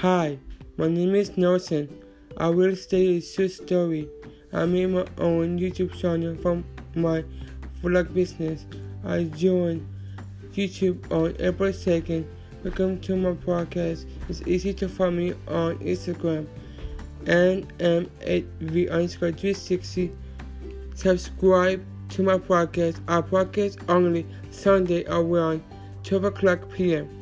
Hi, my name is Nelson. I will stay a short story. I made my own YouTube channel from my vlog business. I joined YouTube on April 2nd. Welcome to my podcast. It's easy to find me on Instagram nm8v underscore 360. Subscribe to my podcast. Our podcast only Sunday around 12 o'clock p.m.